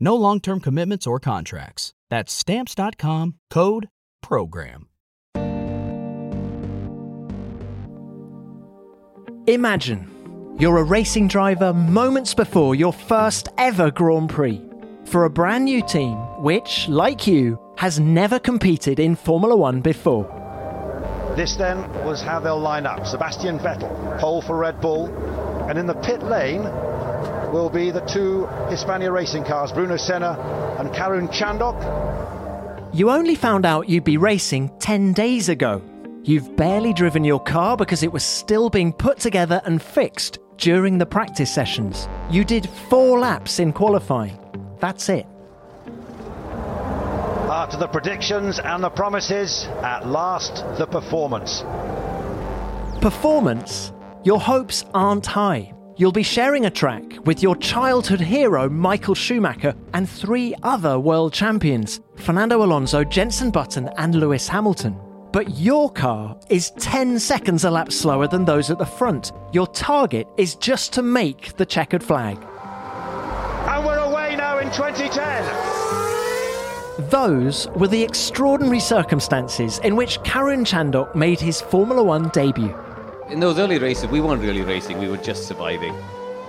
No long term commitments or contracts. That's Stamps.com code PROGRAM. Imagine you're a racing driver moments before your first ever Grand Prix for a brand new team which, like you, has never competed in Formula One before. This then was how they'll line up. Sebastian Vettel, pole for Red Bull, and in the pit lane will be the two Hispania racing cars, Bruno Senna and Karun Chandhok. You only found out you'd be racing 10 days ago. You've barely driven your car because it was still being put together and fixed during the practice sessions. You did four laps in qualifying. That's it. After the predictions and the promises, at last the performance. Performance? Your hopes aren't high. You'll be sharing a track with your childhood hero Michael Schumacher and three other world champions Fernando Alonso, Jenson Button, and Lewis Hamilton. But your car is 10 seconds a lap slower than those at the front. Your target is just to make the checkered flag. And we're away now in 2010. Those were the extraordinary circumstances in which Karun Chandhok made his Formula One debut. In those early races, we weren't really racing, we were just surviving.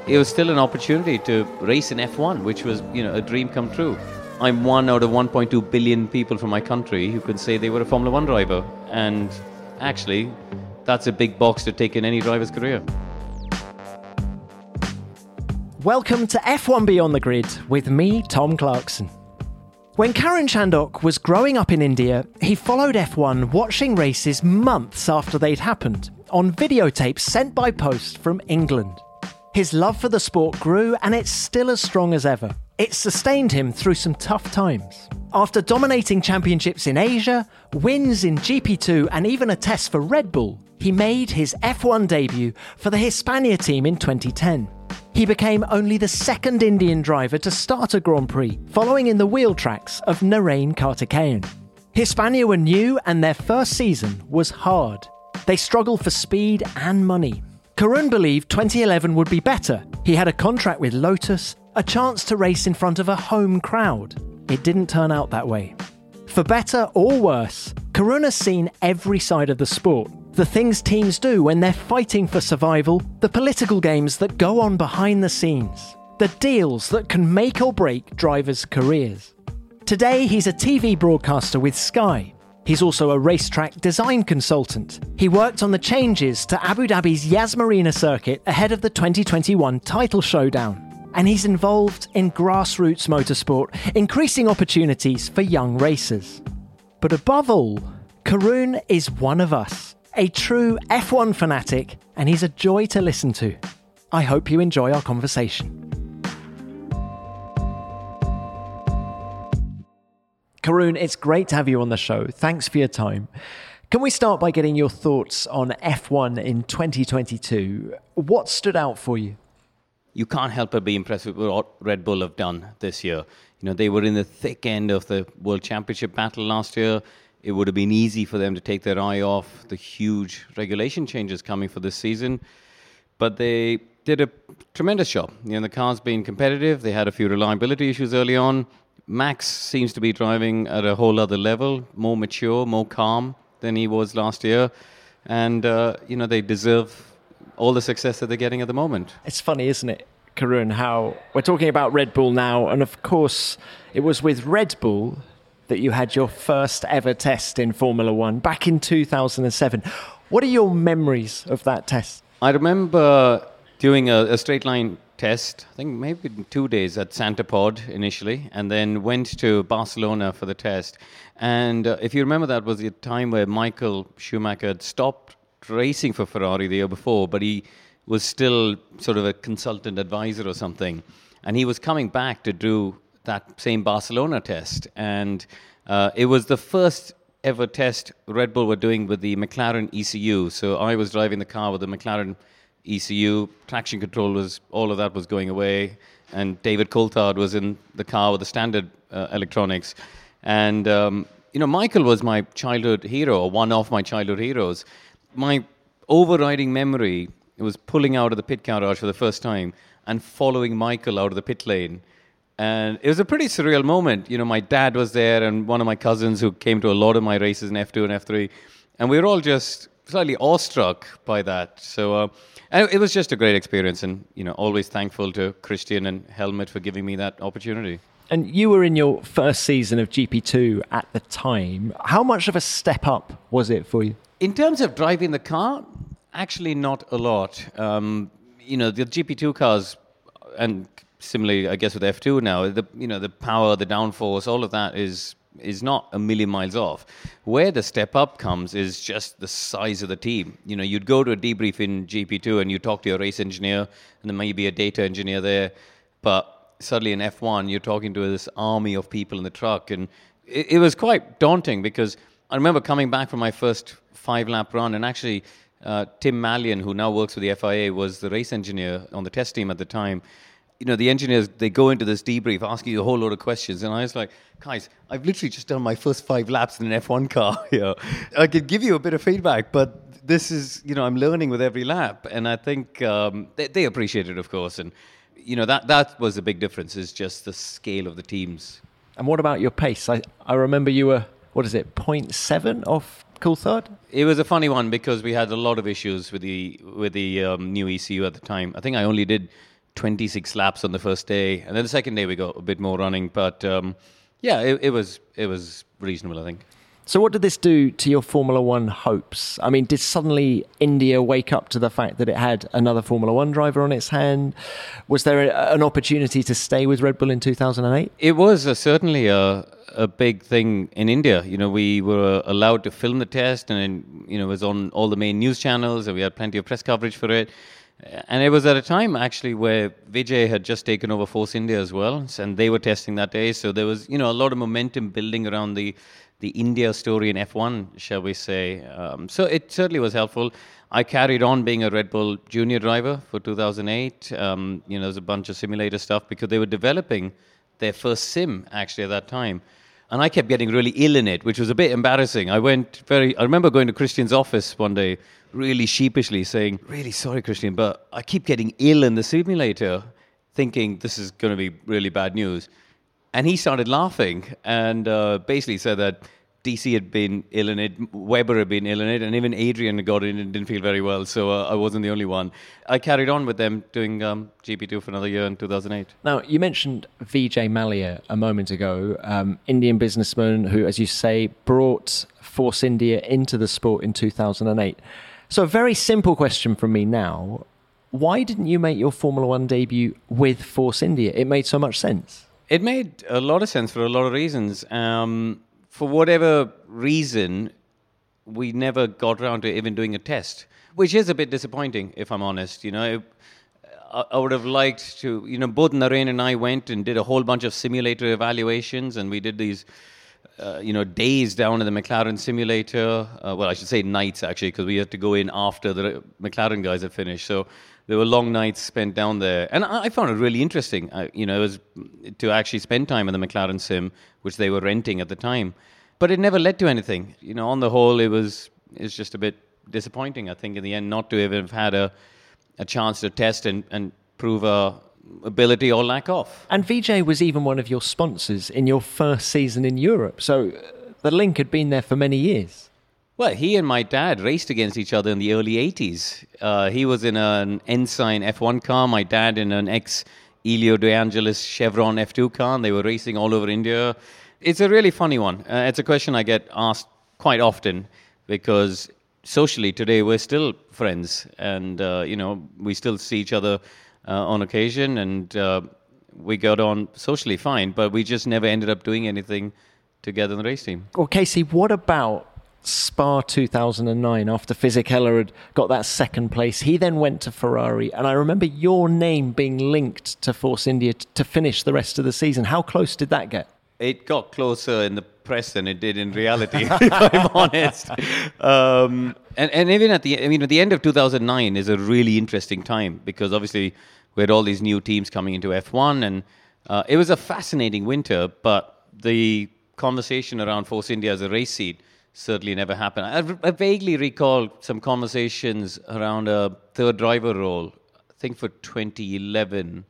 It was still an opportunity to race in F1, which was, you know, a dream come true. I'm one out of 1.2 billion people from my country who could say they were a Formula One driver. And actually, that's a big box to take in any driver's career. Welcome to F1 Beyond the Grid with me, Tom Clarkson. When Karun Chandhok was growing up in India, he followed F1 watching races months after they'd happened on videotapes sent by post from England. His love for the sport grew and it's still as strong as ever. It sustained him through some tough times. After dominating championships in Asia, wins in GP2, and even a test for Red Bull, he made his F1 debut for the Hispania team in 2010. He became only the second Indian driver to start a Grand Prix, following in the wheel tracks of Narain Karthikeyan. Hispania were new and their first season was hard. They struggle for speed and money. Karun believed 2011 would be better. He had a contract with Lotus, a chance to race in front of a home crowd. It didn't turn out that way. For better or worse, Karun has seen every side of the sport the things teams do when they're fighting for survival, the political games that go on behind the scenes, the deals that can make or break drivers' careers. Today, he's a TV broadcaster with Sky. He's also a racetrack design consultant. He worked on the changes to Abu Dhabi's Yas Marina circuit ahead of the 2021 title showdown. And he's involved in grassroots motorsport, increasing opportunities for young racers. But above all, Karun is one of us a true F1 fanatic, and he's a joy to listen to. I hope you enjoy our conversation. Karun, it's great to have you on the show. Thanks for your time. Can we start by getting your thoughts on F1 in 2022? What stood out for you? You can't help but be impressed with what Red Bull have done this year. You know, they were in the thick end of the World Championship battle last year it would have been easy for them to take their eye off the huge regulation changes coming for this season. But they did a tremendous job. You know, the car's been competitive. They had a few reliability issues early on. Max seems to be driving at a whole other level, more mature, more calm than he was last year. And, uh, you know, they deserve all the success that they're getting at the moment. It's funny, isn't it, Karun, how we're talking about Red Bull now. And of course, it was with Red Bull that you had your first ever test in Formula One back in 2007. What are your memories of that test? I remember doing a, a straight line test, I think maybe two days at Santa Pod initially, and then went to Barcelona for the test. And uh, if you remember, that was the time where Michael Schumacher had stopped racing for Ferrari the year before, but he was still sort of a consultant advisor or something. And he was coming back to do that same Barcelona test. And uh, it was the first ever test Red Bull were doing with the McLaren ECU. So I was driving the car with the McLaren ECU, traction control was all of that was going away, and David Coulthard was in the car with the standard uh, electronics, and um, you know Michael was my childhood hero, one of my childhood heroes. My overriding memory was pulling out of the pit garage for the first time and following Michael out of the pit lane. And it was a pretty surreal moment. You know, my dad was there, and one of my cousins who came to a lot of my races in F2 and F3, and we were all just slightly awestruck by that. So uh, it was just a great experience, and you know, always thankful to Christian and Helmut for giving me that opportunity. And you were in your first season of GP2 at the time. How much of a step up was it for you? In terms of driving the car, actually not a lot. Um, you know, the GP2 cars, and similarly, I guess with F2 now, the you know the power, the downforce, all of that is is not a million miles off. Where the step up comes is just the size of the team. You know, you'd go to a debrief in GP2 and you talk to your race engineer, and there may be a data engineer there, but suddenly in F1 you're talking to this army of people in the truck, and it, it was quite daunting because I remember coming back from my first five lap run, and actually. Uh, Tim Malyon, who now works for the FIA, was the race engineer on the test team at the time you know, the engineers, they go into this debrief asking you a whole lot of questions. And I was like, guys, I've literally just done my first five laps in an F1 car. You know, I could give you a bit of feedback, but this is, you know, I'm learning with every lap. And I think um, they, they appreciate it, of course. And, you know, that, that was a big difference, is just the scale of the teams. And what about your pace? I, I remember you were, what is it, 0.7 off Coulthard? It was a funny one because we had a lot of issues with the with the um, new ECU at the time. I think I only did 26 laps on the first day, and then the second day we got a bit more running. But um, yeah, it, it, was it was reasonable, I think. So, what did this do to your Formula One hopes? I mean, did suddenly India wake up to the fact that it had another Formula One driver on its hand? Was there a, an opportunity to stay with Red Bull in 2008? It was uh, certainly a, a big thing in India. You know, we were allowed to film the test, and you know, it was on all the main news channels, and we had plenty of press coverage for it. And it was at a time actually where Vijay had just taken over Force India as well, and they were testing that day. So there was, you know, a lot of momentum building around the the India story in F1, shall we say? Um, so it certainly was helpful. I carried on being a Red Bull junior driver for 2008. Um, you know, there's a bunch of simulator stuff because they were developing their first sim actually at that time. And I kept getting really ill in it, which was a bit embarrassing. I went very, I remember going to Christian's office one day really sheepishly saying, Really sorry, Christian, but I keep getting ill in the simulator, thinking this is going to be really bad news. And he started laughing and uh, basically said that DC had been ill in it, Webber had been ill in it, and even Adrian got in and didn't feel very well. So uh, I wasn't the only one. I carried on with them doing um, GP2 for another year in 2008. Now, you mentioned Vijay Mallya a moment ago, um, Indian businessman who, as you say, brought Force India into the sport in 2008. So, a very simple question from me now. Why didn't you make your Formula One debut with Force India? It made so much sense. It made a lot of sense for a lot of reasons. Um, for whatever reason, we never got around to even doing a test, which is a bit disappointing, if I'm honest. You know, I, I would have liked to, you know, both Narain and I went and did a whole bunch of simulator evaluations, and we did these uh, you know, days down in the McLaren simulator. Uh, well, I should say nights actually, because we had to go in after the McLaren guys had finished. So there were long nights spent down there, and I, I found it really interesting. I, you know, it was to actually spend time in the McLaren sim, which they were renting at the time. But it never led to anything. You know, on the whole, it was it's just a bit disappointing. I think in the end, not to even have had a a chance to test and, and prove a ability or lack of. And Vijay was even one of your sponsors in your first season in Europe. So uh, the link had been there for many years. Well, he and my dad raced against each other in the early 80s. Uh, he was in an Ensign F1 car, my dad in an ex Elio De Angelis Chevron F2 car. And they were racing all over India. It's a really funny one. Uh, it's a question I get asked quite often because socially today we're still friends and uh, you know we still see each other on occasion and uh, we got on socially fine but we just never ended up doing anything together in the race team well KC what about Spa 2009 after Fisichella had got that second place. He then went to Ferrari, and I remember your name being linked to Force India to finish the rest of the season. How close did that get? It got closer in the press than it did in reality, if I'm honest. Um, and, and even at the, I mean, at the end of 2009 is a really interesting time because obviously we had all these new teams coming into F1, and uh, it was a fascinating winter, but the conversation around Force India as a race seat certainly never happened. I, I vaguely recall some conversations around a third driver role, I think for 2011,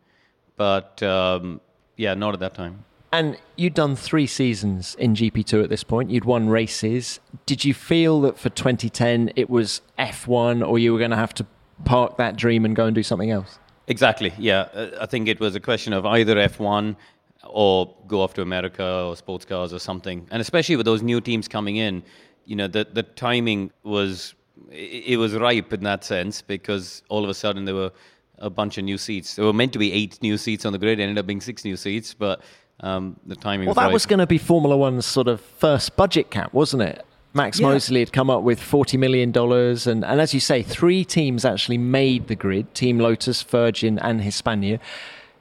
but um, yeah, not at that time. And you'd done three seasons in GP2 at this point. You'd won races. Did you feel that for 2010 it was F1 or you were going to have to park that dream and go and do something else? Exactly, yeah. Uh, I think it was a question of either F1 or go off to America or sports cars or something. And especially with those new teams coming in, you know, the, the timing was, it was ripe in that sense because all of a sudden there were a bunch of new seats. There were meant to be eight new seats on the grid, ended up being six new seats, but um, the timing. Well, was that right. was going to be Formula One's sort of first budget cap, wasn't it? Max yeah. Mosley had come up with $40 million. And, and as you say, three teams actually made the grid Team Lotus, Virgin, and Hispania.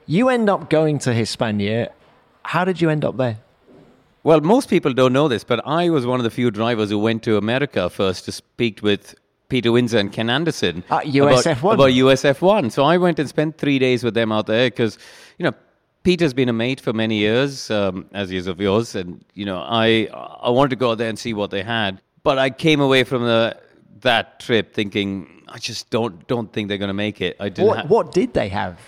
You end up going to Hispania. How did you end up there? Well, most people don't know this, but I was one of the few drivers who went to America first to speak with Peter Windsor and Ken Anderson uh, USF1. About, about USF1. So I went and spent three days with them out there because, you know, Peter's been a mate for many years, um, as he is of yours, and you know, I I wanted to go out there and see what they had, but I came away from the that trip thinking I just don't don't think they're going to make it. I didn't. What, ha- what did they have?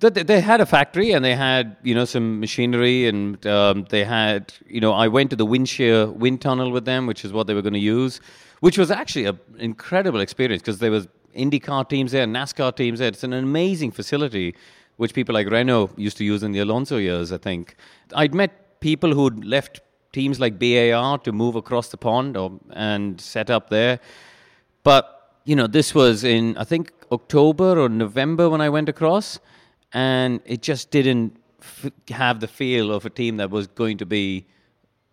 They, they had a factory and they had you know some machinery and um, they had you know I went to the Windshear wind tunnel with them, which is what they were going to use, which was actually an incredible experience because there was IndyCar teams there, NASCAR teams there. It's an amazing facility which people like Renault used to use in the Alonso years, I think. I'd met people who'd left teams like BAR to move across the pond or, and set up there. But, you know, this was in, I think, October or November when I went across, and it just didn't f- have the feel of a team that was going to be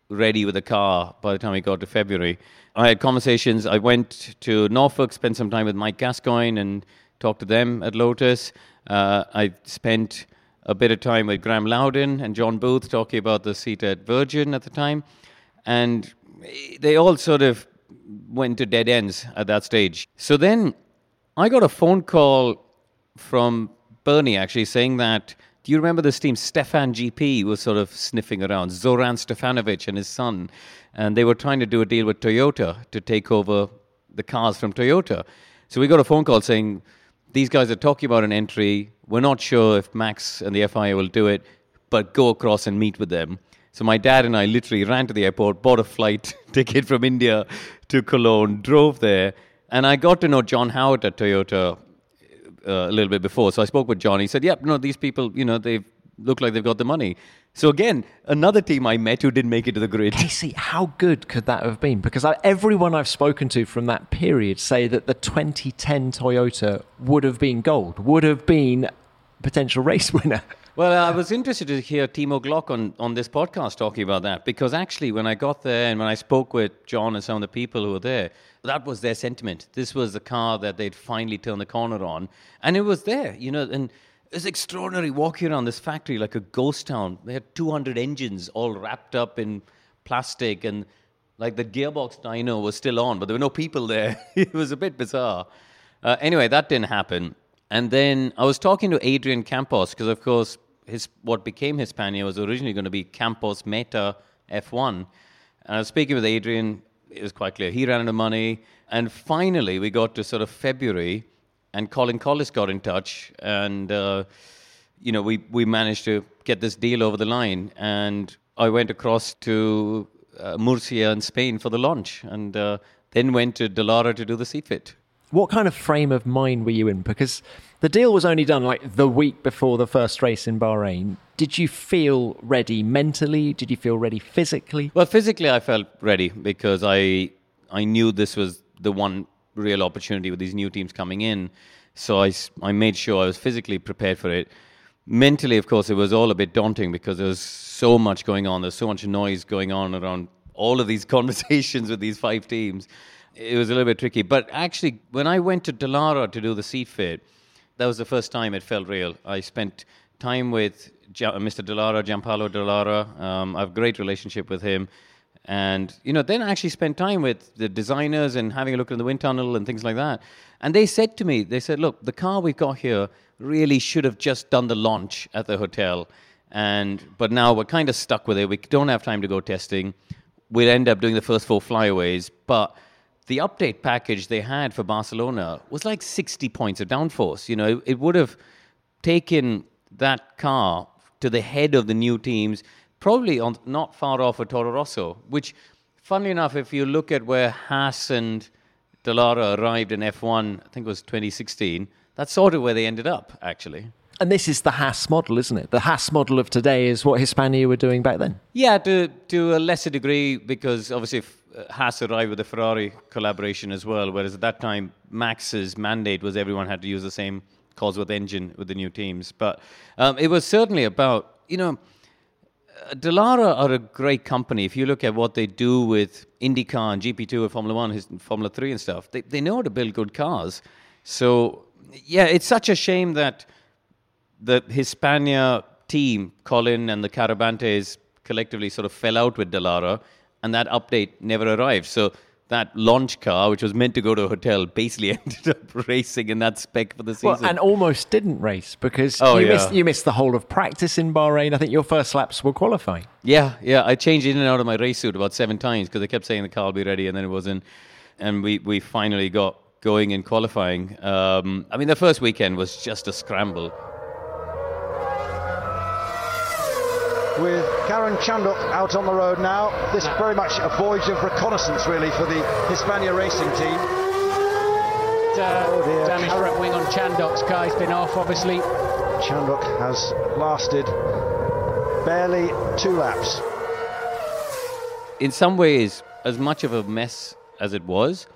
ready with a car by the time we got to February. I had conversations. I went to Norfolk, spent some time with Mike Gascoigne, and talked to them at Lotus. Uh, I spent a bit of time with Graeme Lowdon and John Booth talking about the seat at Virgin at the time. And they all sort of went to dead ends at that stage. So then I got a phone call from Bernie actually saying that. Do you remember this team? Stefan GP was sort of sniffing around, Zoran Stefanovic and his son. And they were trying to do a deal with Toyota to take over the cars from Toyota. So we got a phone call saying, these guys are talking about an entry. We're not sure if Max and the FIA will do it, but go across and meet with them. So my dad and I literally ran to the airport, bought a flight ticket from India to Cologne, drove there, and I got to know John Howett at Toyota uh, a little bit before. So I spoke with John. He said, "Yep, no, these people, you know, they look like they've got the money." So again, another team I met who didn't make it to the grid. KC, how good could that have been? Because I, everyone I've spoken to from that period say that the 2010 Toyota would have been gold, would have been potential race winner. Well, I was interested to hear Timo Glock on, on this podcast talking about that because actually, when I got there and when I spoke with John and some of the people who were there, that was their sentiment. This was the car that they'd finally turned the corner on, and it was there, you know. And it's extraordinary walking around this factory like a ghost town. They had 200 engines all wrapped up in plastic, and like the gearbox dyno was still on, but there were no people there. it was a bit bizarre. Uh, anyway, that didn't happen. And then I was talking to Adrian Campos because, of course, his what became Hispania was originally going to be Campos Meta F1. And I was speaking with Adrian. It was quite clear he ran out of money. And finally, we got to sort of February and Colin Kolles got in touch, and uh, you know we we managed to get this deal over the line, and I went across to uh, Murcia in Spain for the launch, and uh, then went to Dallara to do the seat fit. What kind of frame of mind were you in? Because the deal was only done like the week before the first race in Bahrain. Did you feel ready mentally? Did you feel ready physically? Well, physically, I felt ready because I I knew this was the one real opportunity with these new teams coming in. So I, I made sure I was physically prepared for it. Mentally, of course, it was all a bit daunting because there was so much going on. There's so much noise going on around all of these conversations with these five teams. It was a little bit tricky. But actually, when I went to Dallara to do the seat fit, that was the first time it felt real. I spent time with Mr. Dallara, Giampaolo Dallara. Um, I have a great relationship with him and you know then I actually spent time with the designers and having a look at the wind tunnel and things like that. And they said to me they said look the car we've got here really should have just done the launch at the hotel. And but now we're kind of stuck with it. We don't have time to go testing. We'll end up doing the first four flyaways. But the update package they had for Barcelona was like 60 points of downforce. You know it, it would have taken that car to the head of the new teams probably on, not far off of Toro Rosso, which, funnily enough, if you look at where Haas and Dallara arrived in F1, I think it was 2016, that's sort of where they ended up, actually. And this is the Haas model, isn't it? The Haas model of today is what Hispania were doing back then. Yeah, to to a lesser degree, because obviously uh, Haas arrived with the Ferrari collaboration as well. Whereas at that time, Max's mandate was everyone had to use the same Cosworth engine with the new teams. But um, it was certainly about you know Dallara are a great company. If you look at what they do with IndyCar and GP2 and Formula One, Formula Three and stuff, they they know how to build good cars. So yeah, it's such a shame that the Hispania team, Colin and the Carabantes, collectively sort of fell out with Dallara, and that update never arrived. So that launch car, which was meant to go to a hotel, basically ended up racing in that spec for the season. Well, and almost didn't race because oh, you, yeah. missed, you missed the whole of practice in Bahrain. I think your first laps were qualifying. Yeah, yeah. I changed in and out of my race suit about seven times because I kept saying the car will be ready and then it wasn't. And we, we finally got going in qualifying. Um, I mean, the first weekend was just a scramble. with Karun Chandhok out on the road now. This is very much a voyage of reconnaissance, really, for the Hispania racing team. Uh, oh damage Karun. front wing on Chandhok's car has been off, obviously. Chandhok has lasted barely two laps. In some ways, as much of a mess as it was,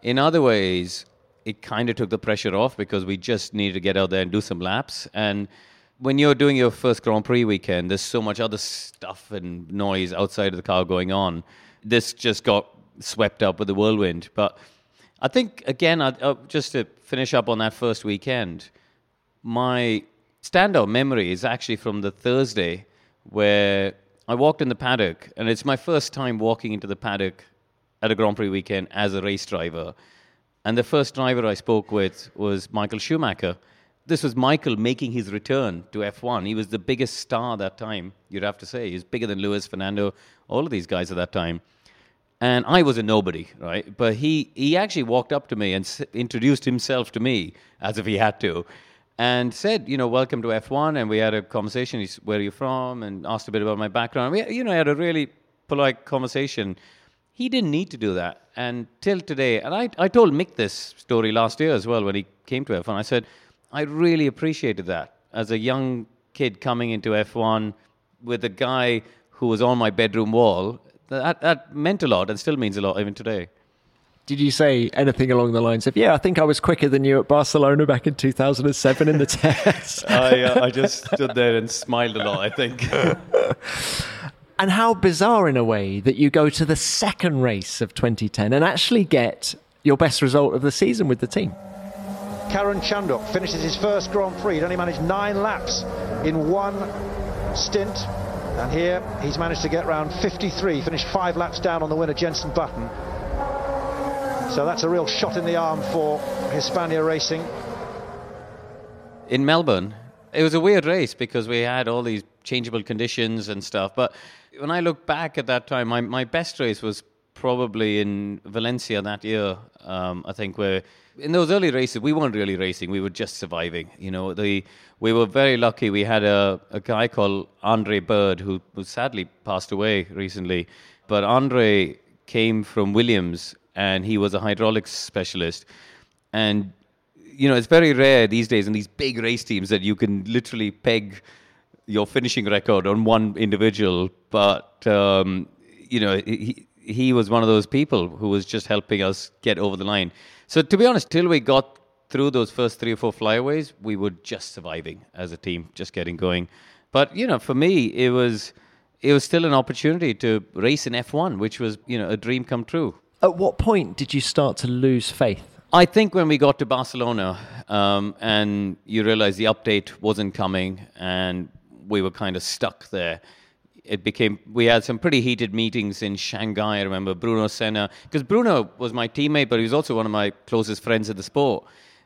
in other ways, it kind of took the pressure off because we just needed to get out there and do some laps. And when you're doing your first Grand Prix weekend, there's so much other stuff and noise outside of the car going on. This just got swept up with the whirlwind. But I think, again, I, uh, just to finish up on that first weekend, my standout memory is actually from the Thursday where I walked in the paddock, and it's my first time walking into the paddock at a Grand Prix weekend as a race driver. And the first driver I spoke with was Michael Schumacher this was Michael making his return to F1. He was the biggest star that time, you'd have to say. He was bigger than Lewis, Fernando, all of these guys at that time. And I was a nobody, right? But he, he actually walked up to me and s- introduced himself to me as if he had to and said, you know, welcome to F1. And we had a conversation. He's, where are you from? And asked a bit about my background. We, you know, had a really polite conversation. He didn't need to do that. And till today, and I, I told Mick this story last year as well when he came to F1. I said, I really appreciated that as a young kid coming into F1 with a guy who was on my bedroom wall. That, that meant a lot and still means a lot even today. Did you say anything along the lines of, yeah, I think I was quicker than you at Barcelona back in 2007 in the test? I, uh, I just stood there and smiled a lot, I think. and how bizarre, in a way, that you go to the second race of 2010 and actually get your best result of the season with the team. Karun Chandhok finishes his first Grand Prix. He'd only managed nine laps in one stint. And here he's managed to get round 53, finished five laps down on the winner, Jenson Button. So that's a real shot in the arm for Hispania Racing. In Melbourne, it was a weird race because we had all these changeable conditions and stuff. But when I look back at that time, my, my best race was probably in Valencia that year, um, I think, where in those early races, we weren't really racing; we were just surviving. You know, the we were very lucky. We had a, a guy called Andre Bird who, who sadly passed away recently, but Andre came from Williams and he was a hydraulics specialist. and you know it's very rare these days in these big race teams that you can literally peg your finishing record on one individual. But um, you know he he was one of those people who was just helping us get over the line. So to be honest, till we got through those first three or four flyaways, we were just surviving as a team, just getting going. But you know, for me, it was it was still an opportunity to race in F1, which was you know a dream come true. At what point did you start to lose faith? I think when we got to Barcelona um, and you realize the update wasn't coming and we were kind of stuck there, it became we had some pretty heated meetings in Shanghai. I remember Bruno Senna because Bruno was my teammate, but he was also one of my closest friends in the sport.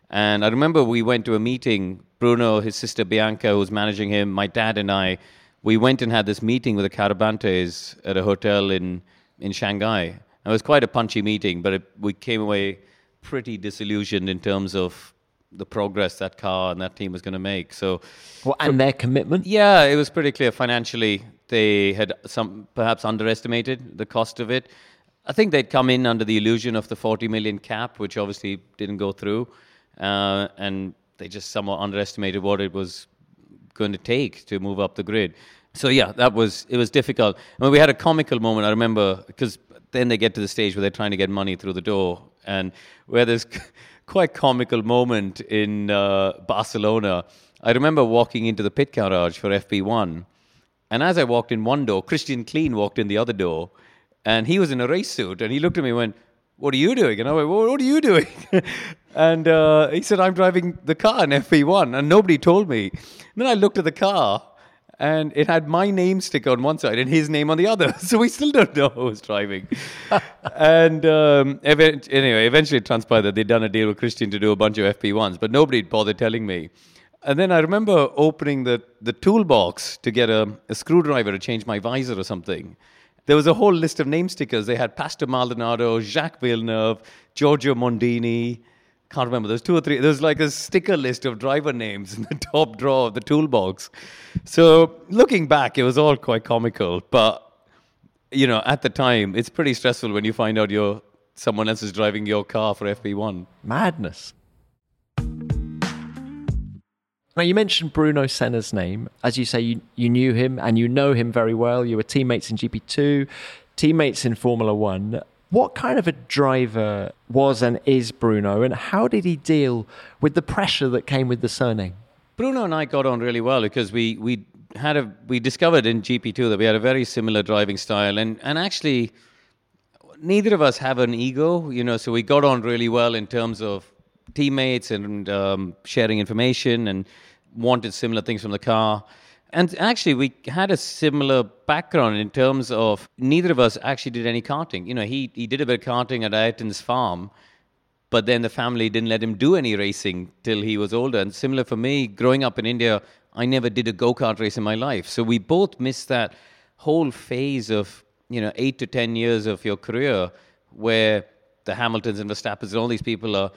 And I remember we went to a meeting. Bruno, his sister Bianca, who was managing him, my dad and I, we went and had this meeting with the Carabantes at a hotel in in Shanghai. It was quite a punchy meeting, but it, we came away pretty disillusioned in terms of the progress that car and that team was going to make. So, well, and their commitment. Yeah, it was pretty clear financially they had some perhaps underestimated the cost of it. I think they'd come in under the illusion of the 40 million cap, which obviously didn't go through, uh, and they just somewhat underestimated what it was going to take to move up the grid. So yeah, that was it was difficult. I mean, we had a comical moment. I remember because then they get to the stage where they're trying to get money through the door, and where there's quite comical moment in uh, Barcelona. I remember walking into the pit garage for FP1, and as I walked in one door, Christian Klien walked in the other door, and he was in a race suit, and he looked at me and went, "What are you doing?" And I went, "What are you doing?" and uh, he said, "I'm driving the car in FP1," and nobody told me. And then I looked at the car, and it had my name sticker on one side and his name on the other. So we still don't know who was driving. and um, event- anyway, eventually it transpired that they'd done a deal with Christian to do a bunch of FP1s, but nobody bothered telling me. And then I remember opening the, the toolbox to get a, a screwdriver to change my visor or something. There was a whole list of name stickers. They had Pastor Maldonado, Jacques Villeneuve, Giorgio Mondini, can't remember. There's two or three. There's like a sticker list of driver names in the top drawer of the toolbox. So looking back, it was all quite comical. But you know, at the time, it's pretty stressful when you find out you're someone else is driving your car for FP1. Madness. Now, you mentioned Bruno Senna's name. As you say, you, you knew him and you know him very well. You were teammates in GP2, teammates in Formula One. What kind of a driver was and is Bruno, and how did he deal with the pressure that came with the surname? Bruno and I got on really well because we we had a we discovered in GP2 that we had a very similar driving style, and and actually neither of us have an ego, you know, so we got on really well in terms of teammates and um, sharing information and wanted similar things from the car. And actually, we had a similar background in terms of neither of us actually did any karting. You know, he, he did a bit of karting at Ayrton's farm, but then the family didn't let him do any racing till he was older. And similar for me, growing up in India, I never did a go kart race in my life. So we both missed that whole phase of, you know, eight to 10 years of your career where the Hamiltons and Verstappens and all these people are.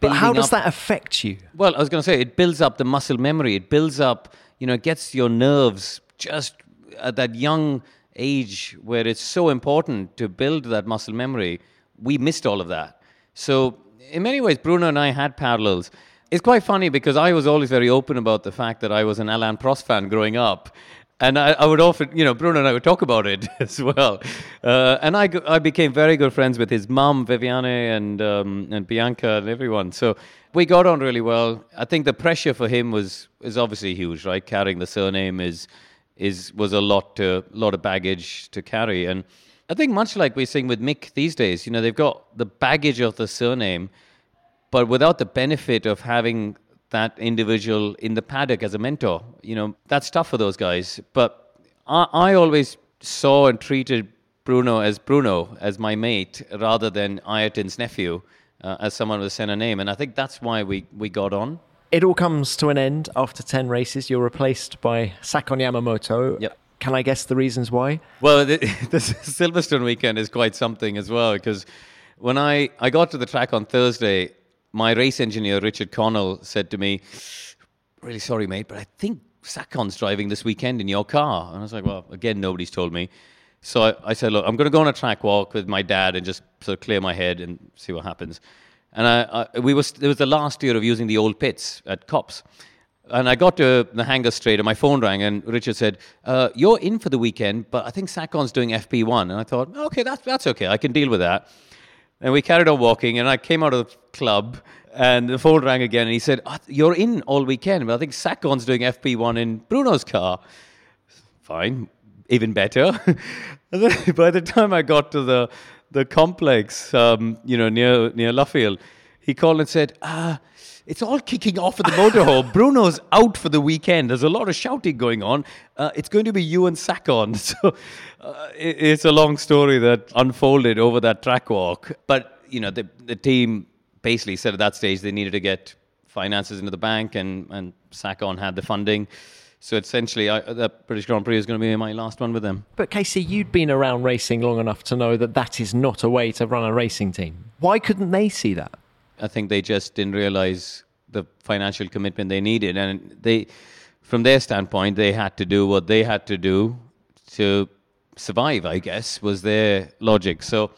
But how does up. that affect you? Well, I was going to say, it builds up the muscle memory. It builds up you know, it gets your nerves just at that young age where it's so important to build that muscle memory. We missed all of that. So, in many ways, Bruno and I had parallels. It's quite funny because I was always very open about the fact that I was an Alain Prost fan growing up. And I, I, would often, you know, Bruno and I would talk about it as well. Uh, and I, I became very good friends with his mum, Viviane, and, um, and Bianca, and everyone. So we got on really well. I think the pressure for him was is obviously huge, right? Carrying the surname is is was a lot to lot of baggage to carry, and I think much like we're seeing with Mick these days, you know, they've got the baggage of the surname, but without the benefit of having that individual in the paddock as a mentor. You know, that's tough for those guys. But I, I always saw and treated Bruno as Bruno, as my mate, rather than Ayrton's nephew uh, as someone with a Senna name. And I think that's why we, we got on. It all comes to an end after 10 races. You're replaced by Sakon Yamamoto. Yep. Can I guess the reasons why? Well, the, the Silverstone weekend is quite something as well because when I, I got to the track on Thursday, my race engineer, Richard Connell, said to me, Really sorry, mate, but I think Sakon's driving this weekend in your car. And I was like, Well, again, nobody's told me. So I, I, said, look, I'm going to go on a track walk with my dad and just sort of clear my head and see what happens. And I, I, we was, it was the last year of using the old pits at Copse. And I got to the hangar straight, and my phone rang, and Richard said, uh, "You're in for the weekend, but I think Sakon's doing FP1." And I thought, "Okay, that's that's okay. I can deal with that." And we carried on walking, and I came out of the club, and the phone rang again, and he said, oh, "You're in all weekend, but I think Sakon's doing FP1 in Bruno's car." Fine, even better. by the time I got to the the complex, um, you know, near near Luffield, he called and said, "Ah." It's all kicking off at the motorhome. Bruno's out for the weekend. There's a lot of shouting going on. Uh, it's going to be you and Sakon. So uh, it, it's a long story that unfolded over that track walk. But, you know, the, the team basically said at that stage they needed to get finances into the bank, and, and Sakon had the funding. So essentially, I, the British Grand Prix is going to be my last one with them. But KC, you'd been around racing long enough to know that that is not a way to run a racing team. Why couldn't they see that? I think they just didn't realize the financial commitment they needed, and they, from their standpoint, they had to do what they had to do to survive. I guess was their logic. So,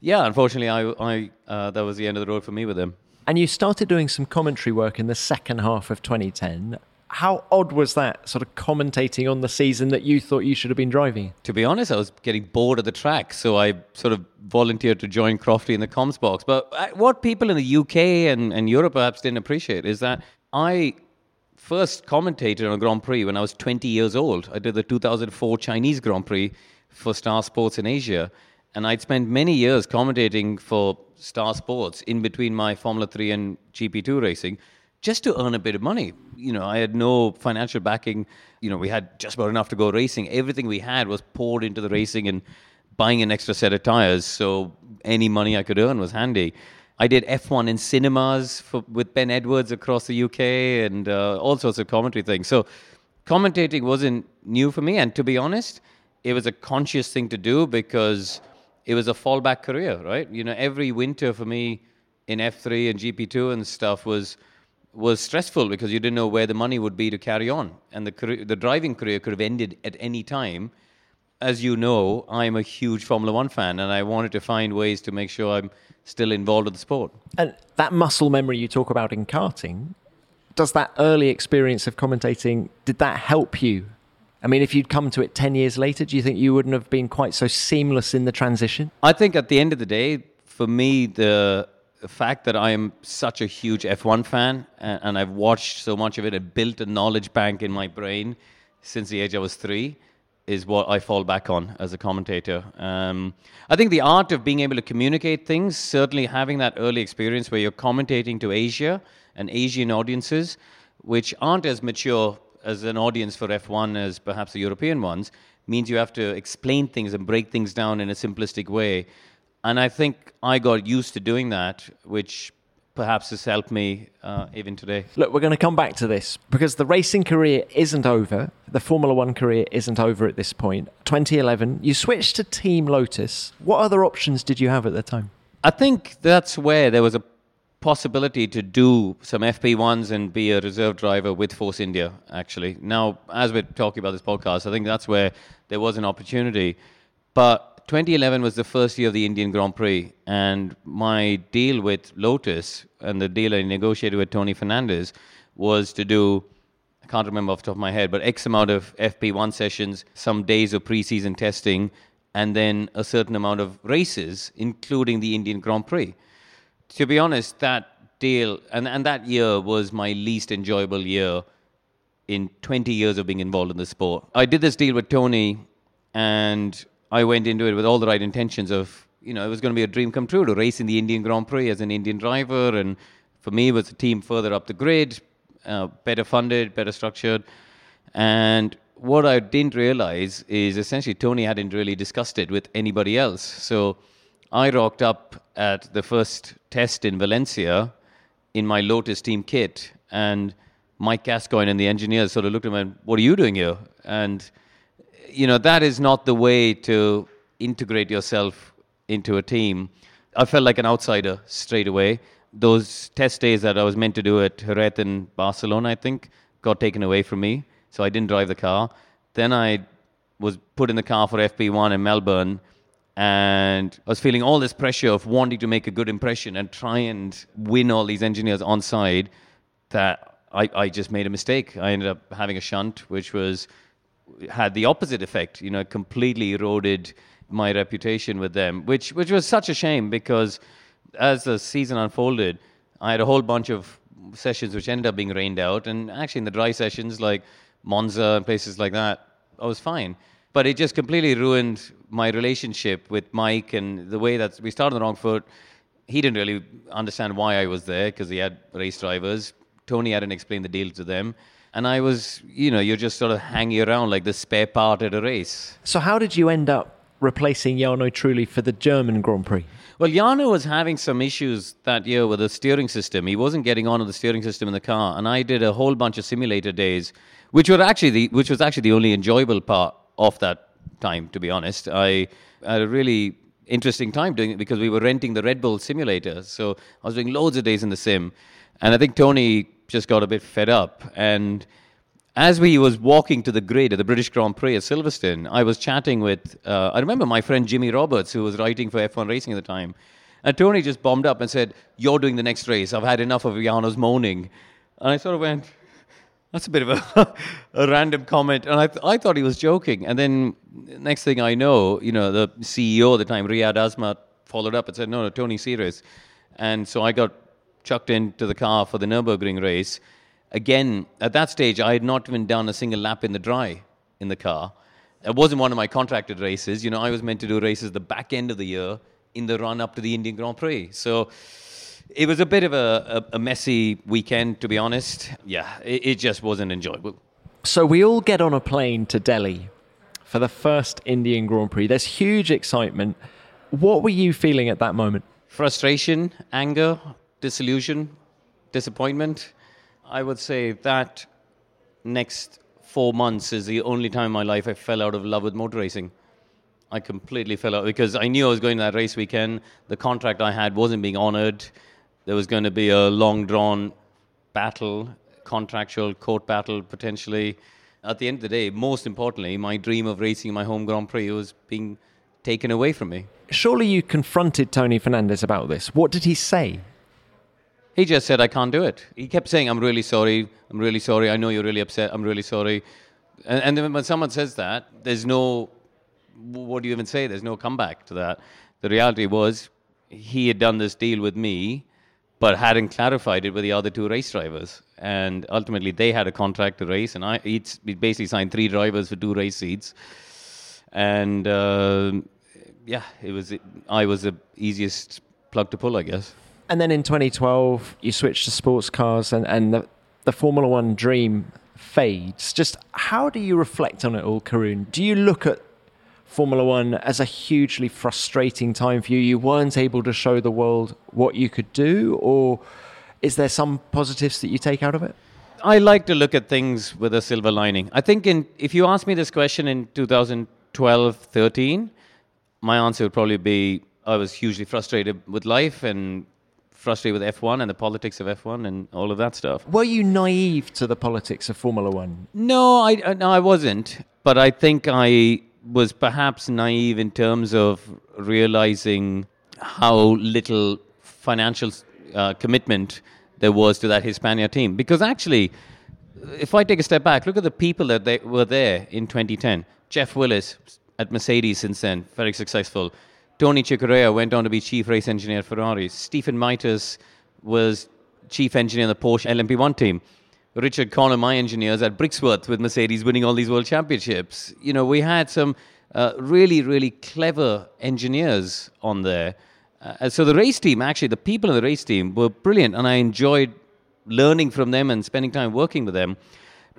yeah, unfortunately, I, I uh, that was the end of the road for me with them. And you started doing some commentary work in the second half of 2010 how odd was that sort of commentating on the season that you thought you should have been driving? To be honest, I was getting bored of the track, so I sort of volunteered to join Crofty in the comms box. But uh, what people in the UK and, and Europe perhaps didn't appreciate is that I first commentated on a Grand Prix when I was 20 years old. I did the 2004 Chinese Grand Prix for Star Sports in Asia. And I'd spent many years commentating for Star Sports in between my Formula 3 and GP2 racing just to earn a bit of money. You know, I had no financial backing. You know, we had just about enough to go racing. Everything we had was poured into the racing and buying an extra set of tires. So any money I could earn was handy. I did F1 in cinemas for, with Ben Edwards across the UK and uh, all sorts of commentary things. So commentating wasn't new for me. And to be honest, it was a conscious thing to do because it was a fallback career, right? You know, every winter for me in F3 and GP2 and stuff was – was stressful because you didn't know where the money would be to carry on, and the the driving career could have ended at any time. As you know, I'm a huge Formula One fan, and I wanted to find ways to make sure I'm still involved in the sport. And that muscle memory you talk about in karting, does that early experience of commentating did that help you? I mean, if you'd come to it ten years later, do you think you wouldn't have been quite so seamless in the transition? I think at the end of the day, for me, the the fact that I am such a huge F1 fan and, and, I've watched so much of it and built a knowledge bank in my brain since the age I was three is what I fall back on as a commentator. Um, I think the art of being able to communicate things, certainly having that early experience where you're commentating to Asia and Asian audiences, which aren't as mature as an audience for F1 as perhaps the European ones, means you have to explain things and break things down in a simplistic way and I think I got used to doing that, which perhaps has helped me uh, even today. Look, we're going to come back to this because the racing career isn't over. The Formula One career isn't over at this point. 2011, you switched to Team Lotus. What other options did you have at the time? I think that's where there was a possibility to do some FP1s and be a reserve driver with Force India, actually. Now, as we're talking about this podcast, I think that's where there was an opportunity. But 2011 was the first year of the Indian Grand Prix, and my deal with Lotus and the deal I negotiated with Tony Fernandes was to do, I can't remember off the top of my head, but X amount of FP1 sessions, some days of preseason testing, and then a certain amount of races, including the Indian Grand Prix. To be honest, that deal, and, and that year was my least enjoyable year in 20 years of being involved in the sport. I did this deal with Tony, and I went into it with all the right intentions of, you know, it was going to be a dream come true to race in the Indian Grand Prix as an Indian driver. And for me, it was a team further up the grid, uh, better funded, better structured. And what I didn't realize is essentially Tony hadn't really discussed it with anybody else. So I rocked up at the first test in Valencia in my Lotus team kit, and Mike Gascoigne and the engineers sort of looked at me and, What are you doing here? And you know, that is not the way to integrate yourself into a team. I felt like an outsider straight away. Those test days that I was meant to do at Jerez in Barcelona, I think, got taken away from me. So I didn't drive the car. Then I was put in the car for FP1 in Melbourne, And I was feeling all this pressure of wanting to make a good impression and try and win all these engineers on side that I, I just made a mistake. I ended up having a shunt, which was had the opposite effect. You know, completely eroded my reputation with them, which which was such a shame because as the season unfolded, I had a whole bunch of sessions which ended up being rained out, and actually in the dry sessions like Monza and places like that, I was fine. But it just completely ruined my relationship with Mike and the way that we started on the wrong foot. He didn't really understand why I was there because he had race drivers. Tony hadn't explained the deal to them. And I was, you know, you're just sort of hanging around like the spare part at a race. So, how did you end up replacing Jarno Trulli for the German Grand Prix? Well, Jarno was having some issues that year with the steering system. He wasn't getting on with the steering system in the car, and I did a whole bunch of simulator days, which were actually the which was actually the only enjoyable part of that time. To be honest, I had a really interesting time doing it because we were renting the Red Bull simulator, so I was doing loads of days in the sim, and I think Tony just got a bit fed up and as we was walking to the grid at the British Grand Prix at Silverstone, I was chatting with, uh, I remember my friend Jimmy Roberts, who was writing for F1 Racing at the time. And Tony just bombed up and said, You're doing the next race. I've had enough of Jarno's moaning. And I sort of went, That's a bit of a, a random comment. And I, th- I thought he was joking. And then next thing I know, you know, the CEO at the time, Riyad Asmat, followed up and said, No, no, Tony's serious. And so I got chucked into the car for the Nürburgring race again, at that stage, I had not even done a single lap in the dry in the car. It wasn't one of my contracted races. You know, I was meant to do races the back end of the year in the run up to the Indian Grand Prix. So it was a bit of a, a, a messy weekend, to be honest. Yeah, it, it just wasn't enjoyable. So we all get on a plane to Delhi for the first Indian Grand Prix. There's huge excitement. What were you feeling at that moment? Frustration, anger, disillusion, disappointment. I would say that next four months is the only time in my life I fell out of love with motor racing. I completely fell out because I knew I was going to that race weekend. The contract I had wasn't being honored. There was going to be a long drawn battle, contractual court battle potentially. At the end of the day, most importantly, my dream of racing my home Grand Prix was being taken away from me. Surely you confronted Tony Fernandes about this. What did he say? He just said, I can't do it. He kept saying, I'm really sorry. I'm really sorry. I know you're really upset. I'm really sorry. And, and then when someone says that, there's no, what do you even say? There's no comeback to that. The reality was, he had done this deal with me, but hadn't clarified it with the other two race drivers. And ultimately, they had a contract to race, and I basically signed three drivers for two race seats. And uh, yeah, it was I was the easiest plug to pull, I guess. And then in 2012, you switched to sports cars and, and the, the Formula One dream fades. Just how do you reflect on it all, Karun? Do you look at Formula One as a hugely frustrating time for you? You weren't able to show the world what you could do, or is there some positives that you take out of it? I like to look at things with a silver lining. I think in, if you ask me this question in 2012 13, my answer would probably be I was hugely frustrated with life and frustrated with F1 and the politics of F1 and all of that stuff. Were you naive to the politics of Formula One? No, I no, I wasn't. But I think I was perhaps naive in terms of realizing how little financial uh, commitment there was to that Hispania team. Because actually, if I take a step back, look at the people that they were there in 2010. Geoff Willis at Mercedes since then, very successful. Tony Cuquerella went on to be chief race engineer at Ferrari. Stephen Mitas was chief engineer in the Porsche LMP1 team. Richard Connor, my engineers at Brixworth with Mercedes winning all these world championships. You know, we had some uh, really, really clever engineers on there. Uh, so the race team, actually, the people in the race team were brilliant, and I enjoyed learning from them and spending time working with them.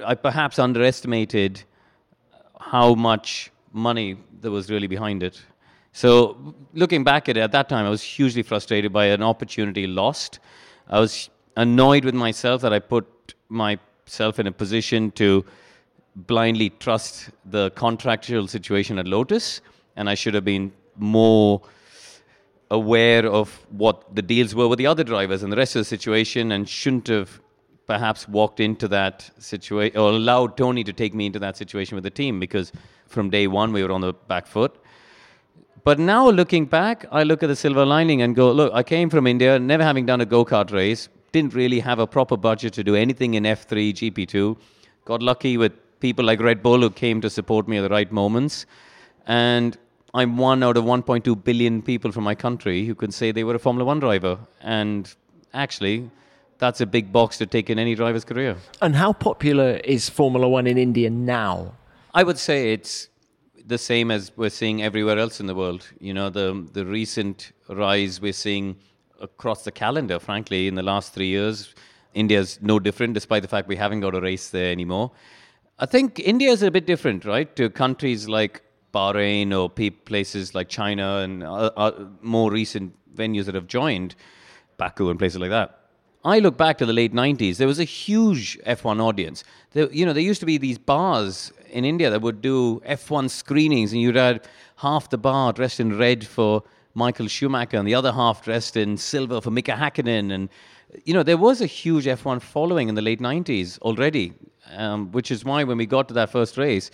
I perhaps underestimated how much money there was really behind it. So looking back at it, at that time, I was hugely frustrated by an opportunity lost. I was annoyed with myself that I put myself in a position to blindly trust the contractual situation at Lotus, and I should have been more aware of what the deals were with the other drivers and the rest of the situation, and shouldn't have perhaps walked into that situation or allowed Tony to take me into that situation with the team because from day one we were on the back foot But now looking back, I look at the silver lining and go, look, I came from India, never having done a go kart race, didn't really have a proper budget to do anything in F3, GP2. Got lucky with people like Red Bull who came to support me at the right moments. And I'm one out of 1.2 billion people from my country who can say they were a Formula One driver. And actually, that's a big box to take in any driver's career. And how popular is Formula One in India now? I would say it's the same as we're seeing everywhere else in the world. You know, the the recent rise we're seeing across the calendar, frankly, in the last three years. India's no different, despite the fact we haven't got a race there anymore. I think India is a bit different, right, to countries like Bahrain or places like China and uh, uh, more recent venues that have joined, Baku and places like that. I look back to the late 90s, there was a huge F1 audience. There, you know, there used to be these bars in India that would do F1 screenings, and you'd have half the bar dressed in red for Michael Schumacher and the other half dressed in silver for Mika Hakkinen. And, you know, there was a huge F1 following in the late 90s already um, which is why when we got to that first race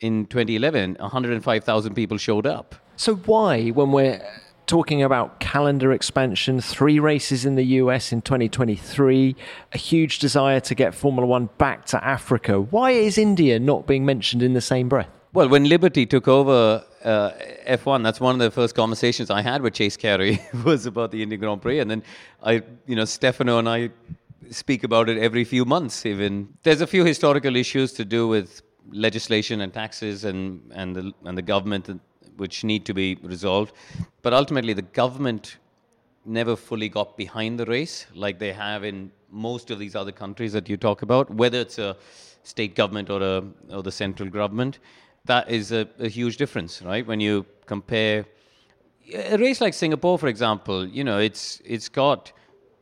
in 2011, 105,000 people showed up. So, why, when we're talking about calendar expansion, three races in the US in 2023, a huge desire to get Formula One back to Africa, why is India not being mentioned in the same breath? Well, when Liberty took over uh, F1, that's one of the first conversations I had with Chase Carey was about the Indian Grand Prix, and then I, you know, Stefano and I speak about it every few months. Even there's a few historical issues to do with legislation and taxes and and the and the government which need to be resolved. But ultimately, the government never fully got behind the race like they have in most of these other countries that you talk about, whether it's a state government or a or the central government. That is a, a huge difference, right? When you compare a race like Singapore, for example, you know, it's it's got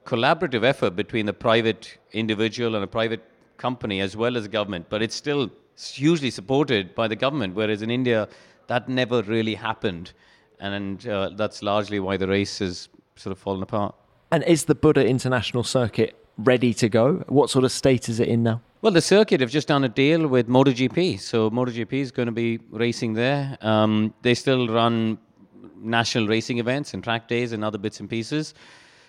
collaborative effort between the private individual and a private company as well as government, but it's still hugely supported by the government. Whereas in India, that never really happened, and uh, that's largely why the race has sort of fallen apart. And is the Buddh International Circuit ready to go? What sort of state is it in now? Well, the circuit have just done a deal with MotoGP, so MotoGP is going to be racing there. Um, they still run national racing events and track days and other bits and pieces.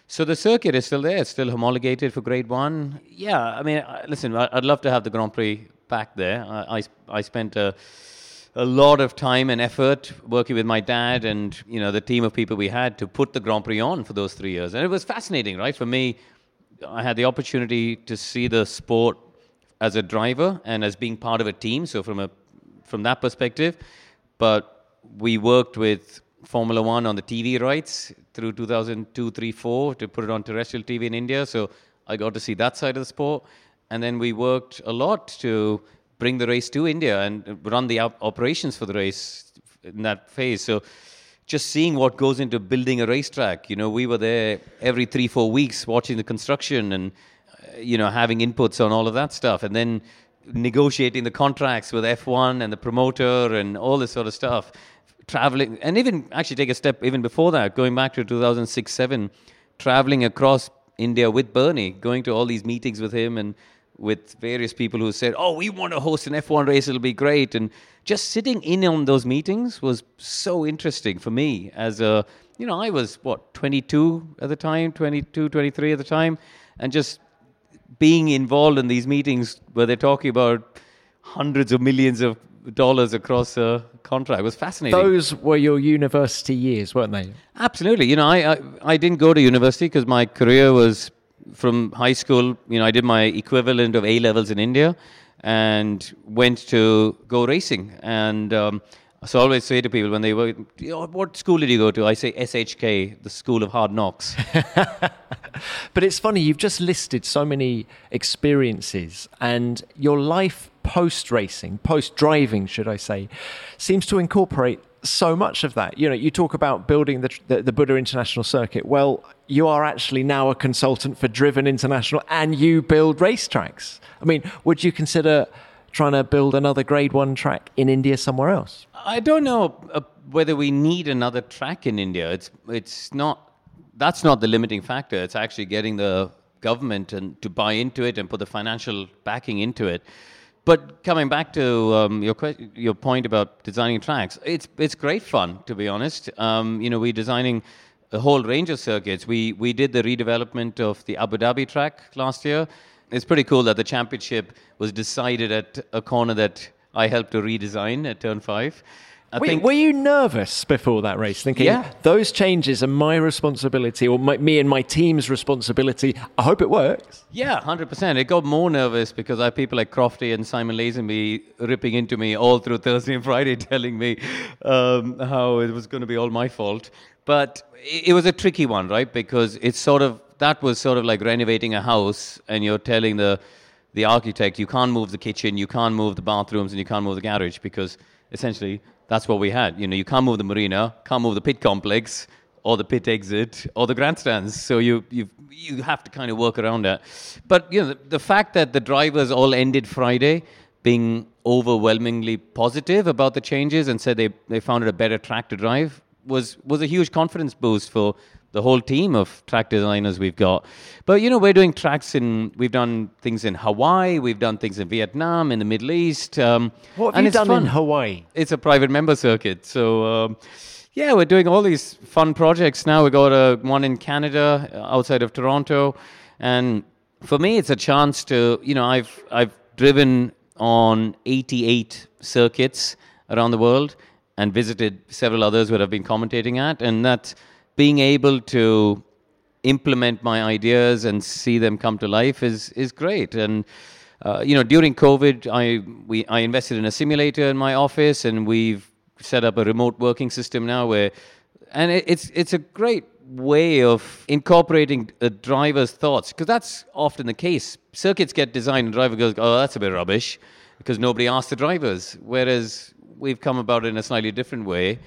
So the circuit is still there. It's still homologated for Grade One. Yeah, I mean, listen, I'd love to have the Grand Prix back there. I I, I spent a a lot of time and effort working with my dad and you know the team of people we had to put the Grand Prix on for those three years, and it was fascinating, right? For me, I had the opportunity to see the sport as a driver and as being part of a team. So from a from that perspective, but we worked with Formula One on the TV rights through 2002, 3, 4 to put it on terrestrial TV in India. So I got to see that side of the sport. And then we worked a lot to bring the race to India and run the op- operations for the race in that phase. So just seeing what goes into building a racetrack, you know, we were there every three, four weeks watching the construction and, uh, you know, having inputs on all of that stuff. And then negotiating the contracts with F1 and the promoter and all this sort of stuff traveling, and even actually take a step even before that, going back to 2006 7, traveling across India with Bernie, going to all these meetings with him and with various people who said, Oh, we want to host an F1 race, it'll be great. And just sitting in on those meetings was so interesting for me as a, you know, I was what, 22 at the time, 22, 23 at the time, and just being involved in these meetings where they're talking about hundreds of millions of dollars across a contract. It was fascinating. Those were your university years, weren't they? Absolutely. You know, I, I, I didn't go to university because my career was from high school. You know, I did my equivalent of A levels in India and went to go racing. And um, so I always say to people when they were, what school did you go to? I say SHK, the School of Hard Knocks. but it's funny, you've just listed so many experiences, and your life post racing, post driving, should I say, seems to incorporate so much of that. You know, you talk about building the, the, the, Buddh International Circuit. Well, you are actually now a consultant for Driven International and you build racetracks. I mean, would you consider trying to build another grade one track in India somewhere else? I don't know uh, whether we need another track in India. It's it's not that's not the limiting factor. It's actually getting the government and to buy into it and put the financial backing into it. But coming back to um, your que- your point about designing tracks, it's it's great fun to be honest. Um, you know, we're designing a whole range of circuits. We we did the redevelopment of the Abu Dhabi track last year. It's pretty cool that the championship was decided at a corner that I helped to redesign at Turn Five. I Were, think were you nervous before that race, thinking Yeah. those changes are my responsibility or my, me and my team's responsibility? I hope it works. Yeah, hundred percent. It got more nervous because I had people like Crofty and Simon Lazenby ripping into me all through Thursday and Friday, telling me um, how it was going to be all my fault. But it, it was a tricky one, right? Because it's sort of that was sort of like renovating a house, and you're telling the the architect you can't move the kitchen, you can't move the bathrooms, and you can't move the garage because essentially that's what we had. You know, you can't move the marina, can't move the pit complex, or the pit exit, or the grandstands. So you you you have to kind of work around that. But you know, the, the fact that the drivers all ended Friday being overwhelmingly positive about the changes and said they, they found it a better track to drive was was a huge confidence boost for the whole team of track designers we've got. But you know, we're doing tracks in we've done things in Hawaii, we've done things in Vietnam, in the Middle East. Um, What have and you it's done fun. in Hawaii? It's a private member circuit, so. Um, yeah, we're doing all these fun projects now. We got a one in Canada, uh, outside of Toronto, and for me, it's a chance to, you know, I've I've driven on 88 circuits around the world and visited several others where I've been commentating at, and that being able to implement my ideas and see them come to life is is great. And uh, you know, during COVID, I we I invested in a simulator in my office, and we've set up a remote working system now where, and it, it's it's a great way of incorporating a driver's thoughts because that's often the case. Circuits get designed, and driver goes, "Oh, that's a bit rubbish," because nobody asked the drivers. Whereas we've come about it in a slightly different way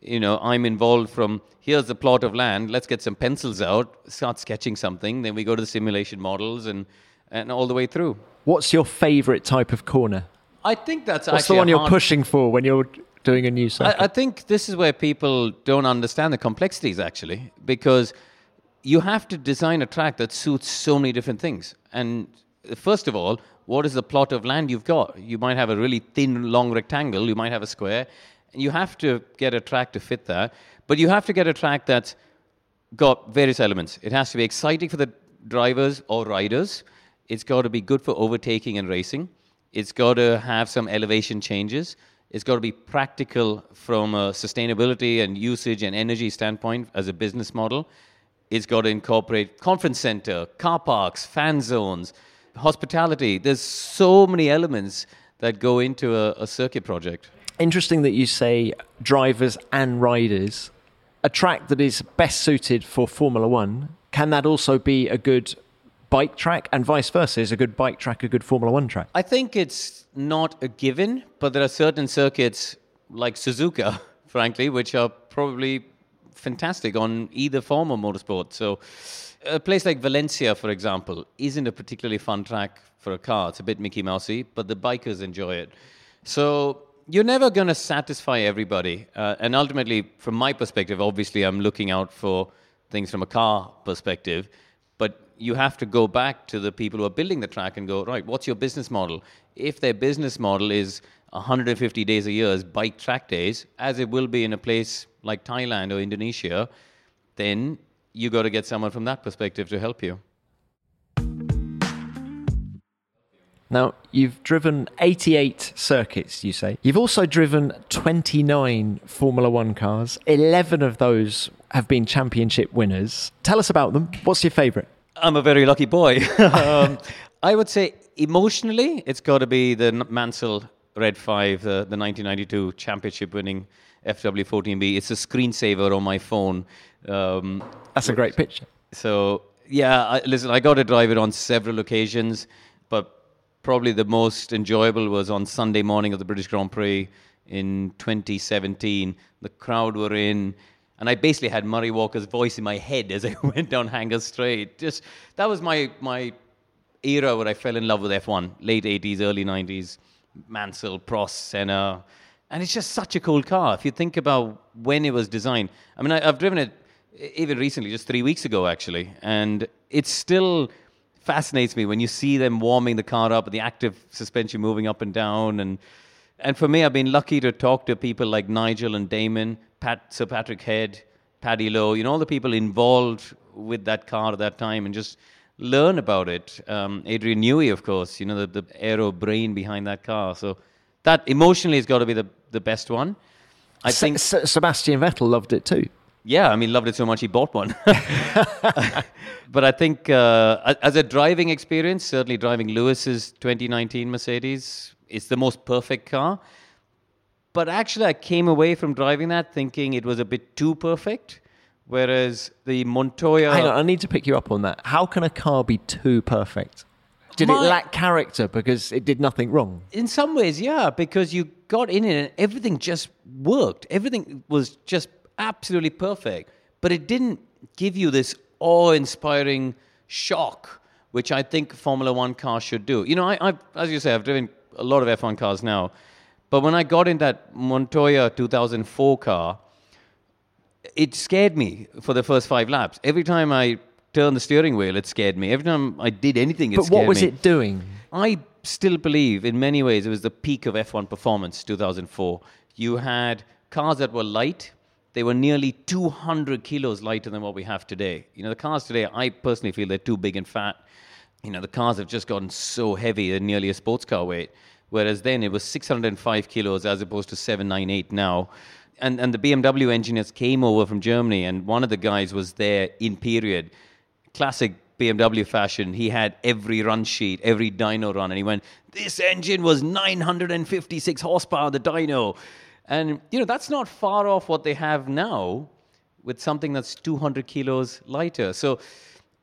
you know, I'm involved from here's the plot of land, let's get some pencils out, start sketching something, then we go to the simulation models and, and all the way through. What's your favourite type of corner? I think that's What's actually the one you're hard- pushing for when you're doing a new circuit? I, I think this is where people don't understand the complexities actually, because you have to design a track that suits so many different things. And first of all, what is the plot of land you've got? You might have a really thin, long rectangle, you might have a square, you have to get a track to fit that. But you have to get a track that's got various elements. It has to be exciting for the drivers or riders. It's got to be good for overtaking and racing. It's got to have some elevation changes. It's got to be practical from a sustainability and usage and energy standpoint as a business model. It's got to incorporate conference center, car parks, fan zones, hospitality. There's so many elements that go into a, a circuit project. Interesting that you say drivers and riders. A track that is best suited for Formula One, can that also be a good bike track and vice versa? Is a good bike track a good Formula One track? I think it's not a given, but there are certain circuits like Suzuka, frankly, which are probably fantastic on either form of motorsport. So, a place like Valencia, for example, isn't a particularly fun track for a car. It's a bit Mickey Mousey, but the bikers enjoy it. So, you're never going to satisfy everybody. Uh, and ultimately, from my perspective, obviously, I'm looking out for things from a car perspective. But you have to go back to the people who are building the track and go, right, what's your business model? If their business model is 150 days a year as bike track days, as it will be in a place like Thailand or Indonesia, then you got to get someone from that perspective to help you. Now, you've driven 88 circuits, you say. You've also driven 29 Formula One cars. 11 of those have been championship winners. Tell us about them. What's your favourite? I'm a very lucky boy. um, I would say emotionally, it's got to be the Mansell Red 5, the, the 1992 championship winning FW14B. It's a screensaver on my phone. Um, That's a great picture. so, yeah, I, listen, I got to drive it on several occasions, probably the most enjoyable was on Sunday morning of the British Grand Prix in 2017. The crowd were in, and I basically had Murray Walker's voice in my head as I went down Hangar Straight. Just that was my my era where I fell in love with F1, late 80s, early 90s. Mansell, Prost, Senna, and it's just such a cool car. If you think about when it was designed, I mean, I, I've driven it even recently, just three weeks ago, actually, and it's still fascinates me when you see them warming the car up, the active suspension moving up and down, and and for me, I've been lucky to talk to people like Nigel and Damon, Pat, Sir Patrick Head, Paddy Lowe, you know, all the people involved with that car at that time, and just learn about it. Um, Adrian Newey, of course, you know, the, the aero brain behind that car. So that emotionally has got to be the, the best one. I think Se- Sebastian Vettel loved it too. Yeah, I mean, loved it so much he bought one. but I think uh, as a driving experience, certainly driving Lewis's 2019 Mercedes is the most perfect car. But actually, I came away from driving that thinking it was a bit too perfect. Whereas the Montoya. Hang on, I need to pick you up on that. How can a car be too perfect? Did it lack character because it did nothing wrong? In some ways, yeah, because you got in it and everything just worked. Everything was just absolutely perfect. But it didn't give you this awe inspiring shock, which I think Formula One cars should do. You know, I, I, as you say, I've driven a lot of F1 cars now. But when I got in that Montoya 2004 car, it scared me for the first five laps. Every time I turned the steering wheel, it scared me. Every time I did anything, it But scared me. But what was me. it doing? I still believe, in many ways, it was the peak of F1 performance, 2004. You had cars that were light. They were nearly 200 kilos lighter than what we have today. You know, the cars today, I personally feel they're too big and fat. You know, the cars have just gotten so heavy, they're nearly a sports car weight. Whereas then it was 605 kilos as opposed to 798 now. And, and the BMW engineers came over from Germany, and one of the guys was there in period classic BMW fashion, he had every run sheet, every dyno run, and he went, This engine was 956 horsepower, the dyno. And, you know, that's not far off what they have now with something that's 200 kilos lighter. So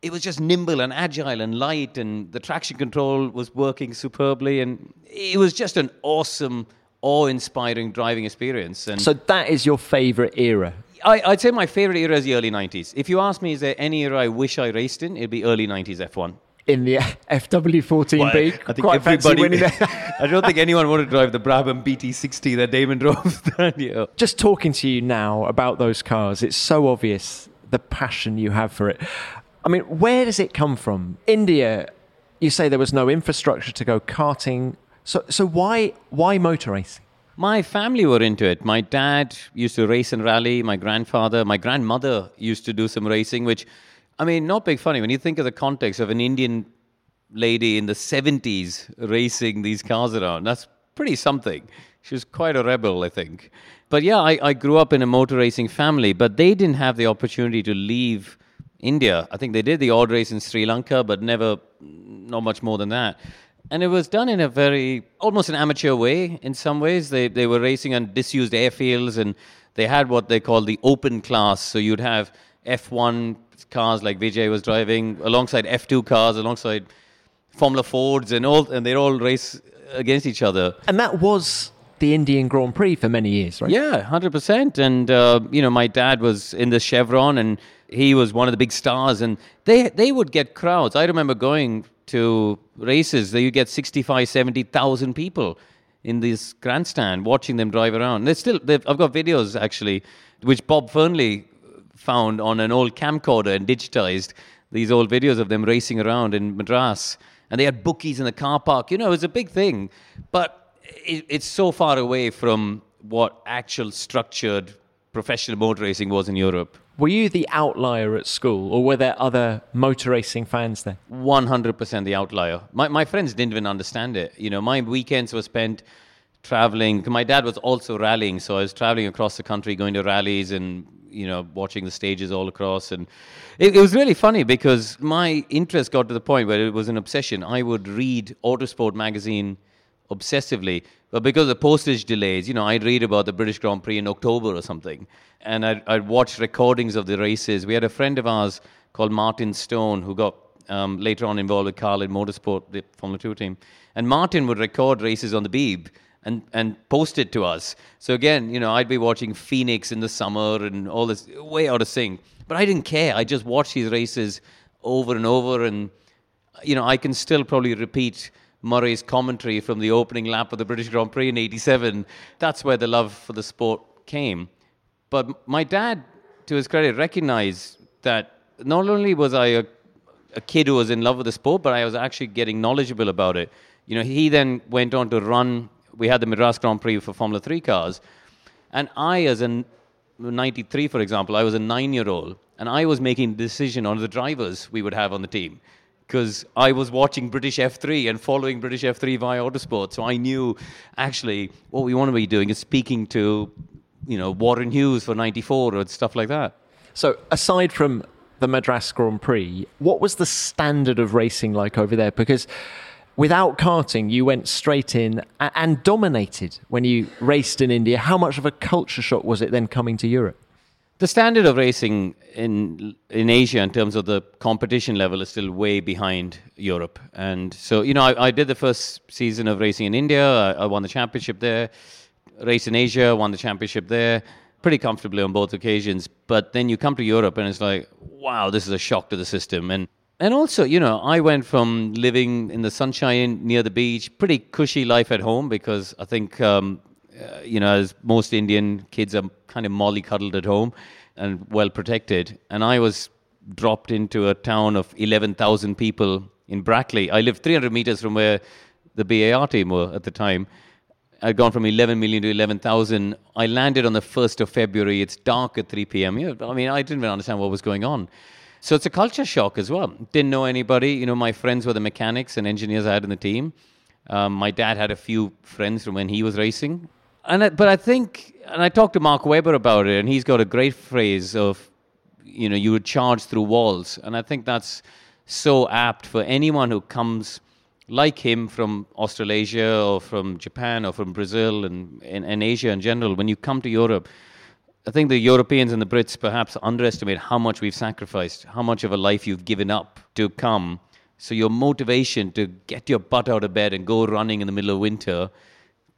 it was just nimble and agile and light, and the traction control was working superbly. And it was just an awesome, awe inspiring driving experience. And So that is your favorite era. I, I'd say my favorite era is the early 90s. If you ask me, is there any era I wish I raced in? It'd be early 90s F1. In the FW14B, I think quite fancy everybody. winning it. I don't think anyone wanted to drive the Brabham BT60 that Damon drove that year. Just talking to you now about those cars, it's so obvious the passion you have for it. I mean, where does it come from? India, you say there was no infrastructure to go karting. So, so why, why motor racing? My family were into it. My dad used to race and rally. My grandfather, my grandmother used to do some racing, which, I mean, not big funny. When you think of the context of an Indian lady in the 70s racing these cars around, that's pretty something. She was quite a rebel, I think. But yeah, I, I grew up in a motor racing family, but they didn't have the opportunity to leave India. I think they did the odd race in Sri Lanka, but never, not much more than that. And it was done in a very, almost an amateur way in some ways. They, they were racing on disused airfields and they had what they called the open class. So you'd have F1 cars like Vijay was driving alongside F2 cars, alongside Formula Fords, and all, and they'd all race against each other. And that was the Indian Grand Prix for many years, right? Yeah, hundred percent. And uh, you know, my dad was in the Chevron, and he was one of the big stars. And they they would get crowds. I remember going to races. That you get 65, 70,000 people in this grandstand watching them drive around. They're still. they've- I've got videos actually, which Bob Fernley found on an old camcorder and digitized these old videos of them racing around in Madras. And they had bookies in the car park. You know, it was a big thing. But it, it's so far away from what actual structured professional motor racing was in Europe. Were you the outlier at school, or were there other motor racing fans there? 100% the outlier. My, my friends didn't even understand it. You know, my weekends were spent traveling. My dad was also rallying, so I was traveling across the country, going to rallies and, you know, watching the stages all across. And it, it was really funny because my interest got to the point where it was an obsession. I would read Autosport magazine obsessively. But because of postage delays, you know, I'd read about the British Grand Prix in October or something. And I'd, I'd watch recordings of the races. We had a friend of ours called Martin Stone who got um, later on involved with Carlin Motorsport, the Formula 2 team. And Martin would record races on the Beeb and, and post it to us. So again, you know, I'd be watching Phoenix in the summer and all this, way out of sync. But I didn't care. I just watched these races over and over. And, you know, I can still probably repeat Murray's commentary from the opening lap of the British Grand Prix in 87. That's where the love for the sport came. But my dad, to his credit, recognized that not only was I a a kid who was in love with the sport, but I was actually getting knowledgeable about it. You know, he then went on to run. We had the Madras Grand Prix for Formula Three cars, and I, as a 93, for example, I was a nine-year-old, and I was making decision on the drivers we would have on the team because I was watching British F3 and following British F3 via Autosport. So I knew actually what we want to be doing is speaking to, you know, Warren Hughes for 94 or stuff like that. So aside from the Madras Grand Prix, what was the standard of racing like over there? Because without karting, you went straight in and dominated when you raced in India. How much of a culture shock was it then coming to Europe? The standard of racing in in Asia in terms of the competition level is still way behind Europe, and so you know I, I did the first season of racing in India. I, I won the championship there. Race in Asia, won the championship there pretty comfortably on both occasions. But then you come to Europe and it's like, wow, this is a shock to the system. And and also, you know, I went from living in the sunshine near the beach, pretty cushy life at home because I think, um, uh, you know, as most Indian kids are kind of mollycoddled at home and well protected. And I was dropped into a town of 11,000 people in Brackley. I lived 300 meters from where the BAR team were at the time. I'd gone from 11 million to 11,000. I landed on the 1st of February. It's dark at 3 p.m. I mean, I didn't even understand what was going on. So it's a culture shock as well. Didn't know anybody. You know, my friends were the mechanics and engineers I had in the team. Um, my dad had a few friends from when he was racing. And I, but I think, and I talked to Mark Webber about it, and he's got a great phrase of, you know, you would charge through walls. And I think that's so apt for anyone who comes like him from Australasia or from Japan or from Brazil and, and, and, Asia in general, when you come to Europe, I think the Europeans and the Brits perhaps underestimate how much we've sacrificed, how much of a life you've given up to come. So your motivation to get your butt out of bed and go running in the middle of winter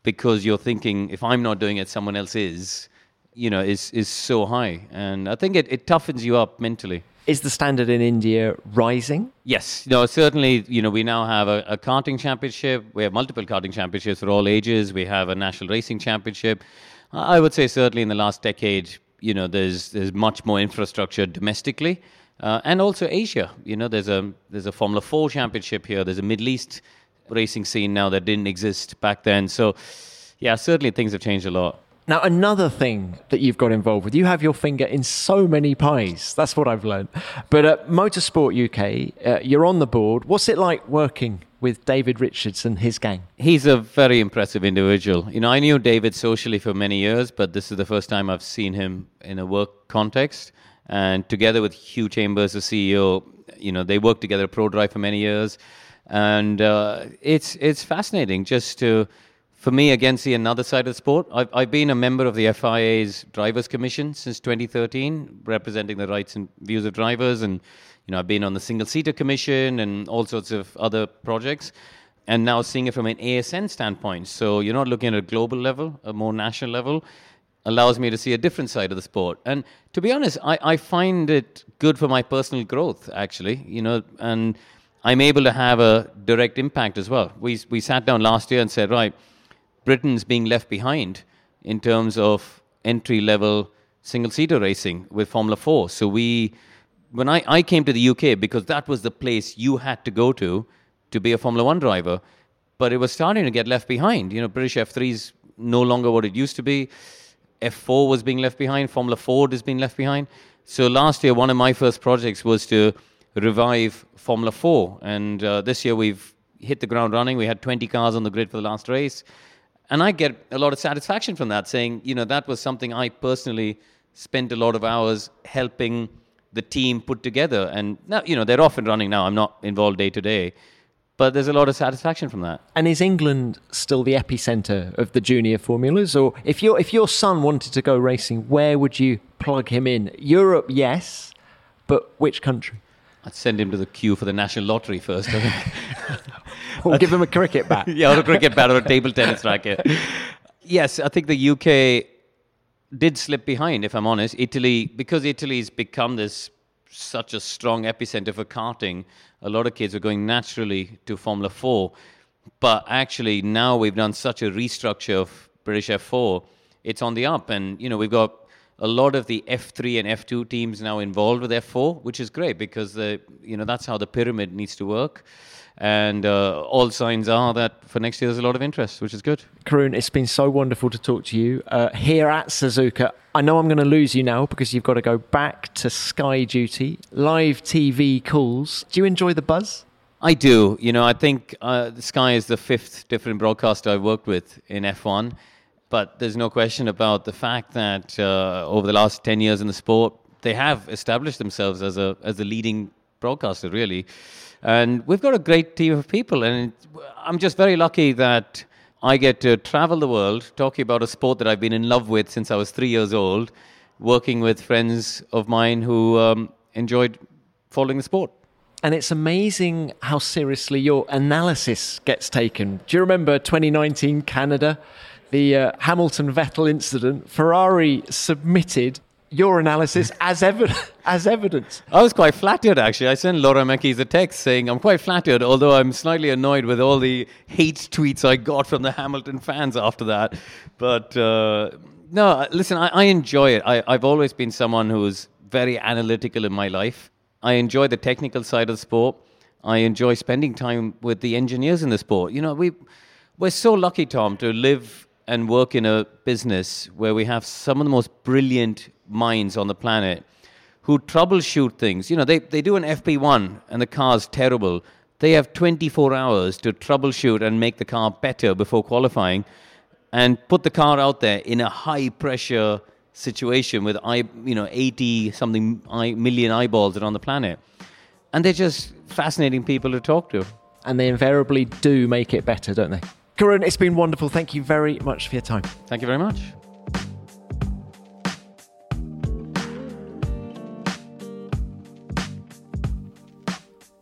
because you're thinking, if I'm not doing it, someone else is, you know, is, is so high. And I think it, it toughens you up mentally. Is the standard in India rising? Yes, no, certainly. You know, we now have a, a karting championship. We have multiple karting championships for all ages. We have a national racing championship. I would say certainly in the last decade, you know, there's there's much more infrastructure domestically, uh, and also Asia. You know, there's a there's a Formula Four championship here. There's a Middle East racing scene now that didn't exist back then. So, yeah, certainly things have changed a lot. Now, another thing that you've got involved with, you have your finger in so many pies. That's what I've learned. But at Motorsport UK, uh, you're on the board. What's it like working with David Richards and his gang? He's a very impressive individual. You know, I knew David socially for many years, but this is the first time I've seen him in a work context. And together with Hugh Chambers, the CEO, you know, they worked together at ProDrive for many years. And uh, it's, it's fascinating just to for me, again, see another side of the sport. I've, I've been a member of the FIA's Drivers Commission since 2013, representing the rights and views of drivers. And, you know, I've been on the Single Seater Commission and all sorts of other projects. And now seeing it from an ASN standpoint. So you're not looking at a global level, a more national level, allows me to see a different side of the sport. And to be honest, I, I find it good for my personal growth, actually, you know, and I'm able to have a direct impact as well. We, we sat down last year and said, right, Britain's being left behind in terms of entry level single seater racing with Formula 4. So we when I, I came to the UK because that was the place you had to go to to be a Formula One driver. But it was starting to get left behind. You know, British F3 is no longer what it used to be. F4 was being left behind. Formula Ford is being left behind. So last year, one of my first projects was to revive Formula 4. And uh, this year, we've hit the ground running. We had 20 cars on the grid for the last race. And I get a lot of satisfaction from that, saying, you know, that was something I personally spent a lot of hours helping the team put together. And now, you know, they're off and running now. I'm not involved day to day. But there's a lot of satisfaction from that. And is England still the epicenter of the junior formulas? Or if your if your son wanted to go racing, where would you plug him in? Europe, yes, but which country? I'd send him to the queue for the national lottery first. I think. or give him a cricket bat. yeah, or a cricket bat or a table tennis racket. yes, I think the UK did slip behind. If I'm honest, Italy because Italy's become this such a strong epicenter for karting. A lot of kids are going naturally to Formula Four, but actually now we've done such a restructure of British F4. It's on the up, and you know we've got a lot of the F3 and F2 teams now involved with F4, which is great because the you know that's how the pyramid needs to work. And uh, all signs are that for next year there's a lot of interest, which is good. Karun, it's been so wonderful to talk to you uh, here at Suzuka. I know I'm going to lose you now because you've got to go back to Sky duty, live TV calls. Do you enjoy the buzz? I do. You know, I think uh, Sky is the fifth different broadcaster I've worked with in F1. But there's no question about the fact that uh, over the last 10 years in the sport, they have established themselves as a, as a leading broadcaster, really. And we've got a great team of people. And I'm just very lucky that I get to travel the world talking about a sport that I've been in love with since I was three years old, working with friends of mine who um, enjoyed following the sport. And it's amazing how seriously your analysis gets taken. Do you remember 2019 Canada? the uh, Hamilton Vettel incident, Ferrari submitted your analysis as, evi- as evidence. I was quite flattered, actually. I sent Laura Mekies a text saying, I'm quite flattered, although I'm slightly annoyed with all the hate tweets I got from the Hamilton fans after that. But uh, no, listen, I, I enjoy it. I, I've always been someone who's very analytical in my life. I enjoy the technical side of the sport. I enjoy spending time with the engineers in the sport. You know, we, we're so lucky, Tom, to live and work in a business where we have some of the most brilliant minds on the planet who troubleshoot things. You know, they, they do an FP1 and the car's terrible. They have 24 hours to troubleshoot and make the car better before qualifying and put the car out there in a high pressure situation with I, you know 80 something million eyeballs around the planet. And they're just fascinating people to talk to. And they invariably do make it better, don't they? Karun, it's been wonderful. Thank you very much for your time. Thank you very much.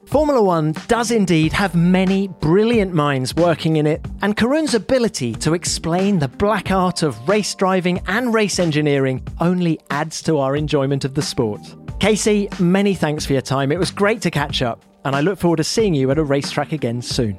Formula One does indeed have many brilliant minds working in it, and Karun's ability to explain the black art of race driving and race engineering only adds to our enjoyment of the sport. KC, many thanks for your time. It was great to catch up, and I look forward to seeing you at a racetrack again soon.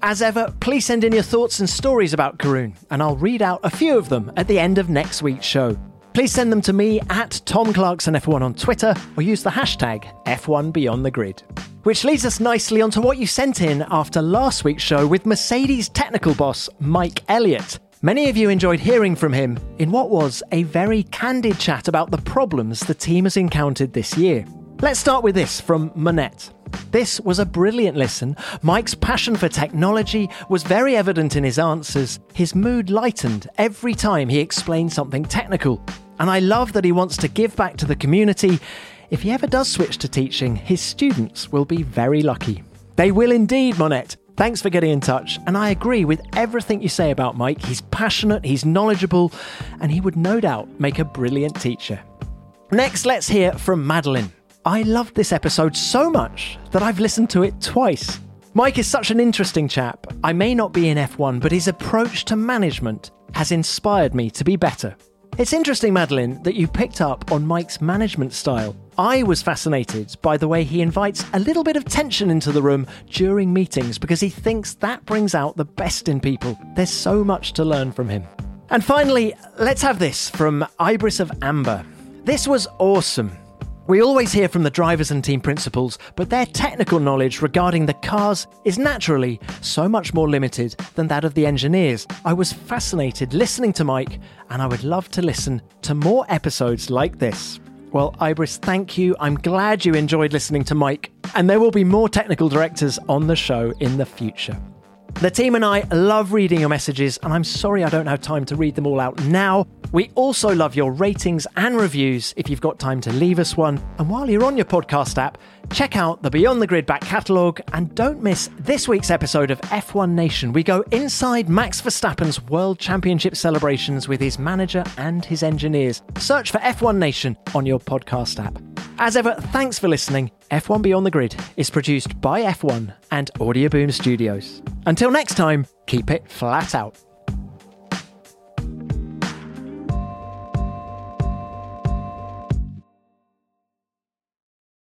As ever, please send in your thoughts and stories about Karun, and I'll read out a few of them at the end of next week's show. Please send them to me at Tom Clarkson F1 on Twitter or use the hashtag F1 Beyond the Grid. Which leads us nicely onto what you sent in after last week's show with Mercedes technical boss Mike Elliott. Many of you enjoyed hearing from him in what was a very candid chat about the problems the team has encountered this year. Let's start with this from Monette. This was a brilliant listen. Mike's passion for technology was very evident in his answers. His mood lightened every time he explained something technical. And I love that he wants to give back to the community. If he ever does switch to teaching, his students will be very lucky. They will indeed, Monette. Thanks for getting in touch, and I agree with everything you say about Mike. He's passionate, he's knowledgeable, and he would no doubt make a brilliant teacher. Next, let's hear from Madeline. I loved this episode so much that I've listened to it twice. Mike is such an interesting chap. I may not be in F1, but his approach to management has inspired me to be better. It's interesting, Madeline, that you picked up on Mike's management style. I was fascinated by the way he invites a little bit of tension into the room during meetings because he thinks that brings out the best in people. There's so much to learn from him. And finally, let's have this from Ibris of Amber. This was awesome. We always hear from the drivers and team principals, but their technical knowledge regarding the cars is naturally so much more limited than that of the engineers. I was fascinated listening to Mike, and I would love to listen to more episodes like this. Well, Ibris, thank you. I'm glad you enjoyed listening to Mike, and there will be more technical directors on the show in the future. The team and I love reading your messages, and I'm sorry I don't have time to read them all out now. We also love your ratings and reviews if you've got time to leave us one. And while you're on your podcast app, check out the Beyond the Grid back catalogue and don't miss this week's episode of F1 Nation. We go inside Max Verstappen's World Championship celebrations with his manager and his engineers. Search for F1 Nation on your podcast app. As ever, thanks for listening. F1 Beyond the Grid is produced by F1 and Audioboom Studios. Until next time, keep it flat out.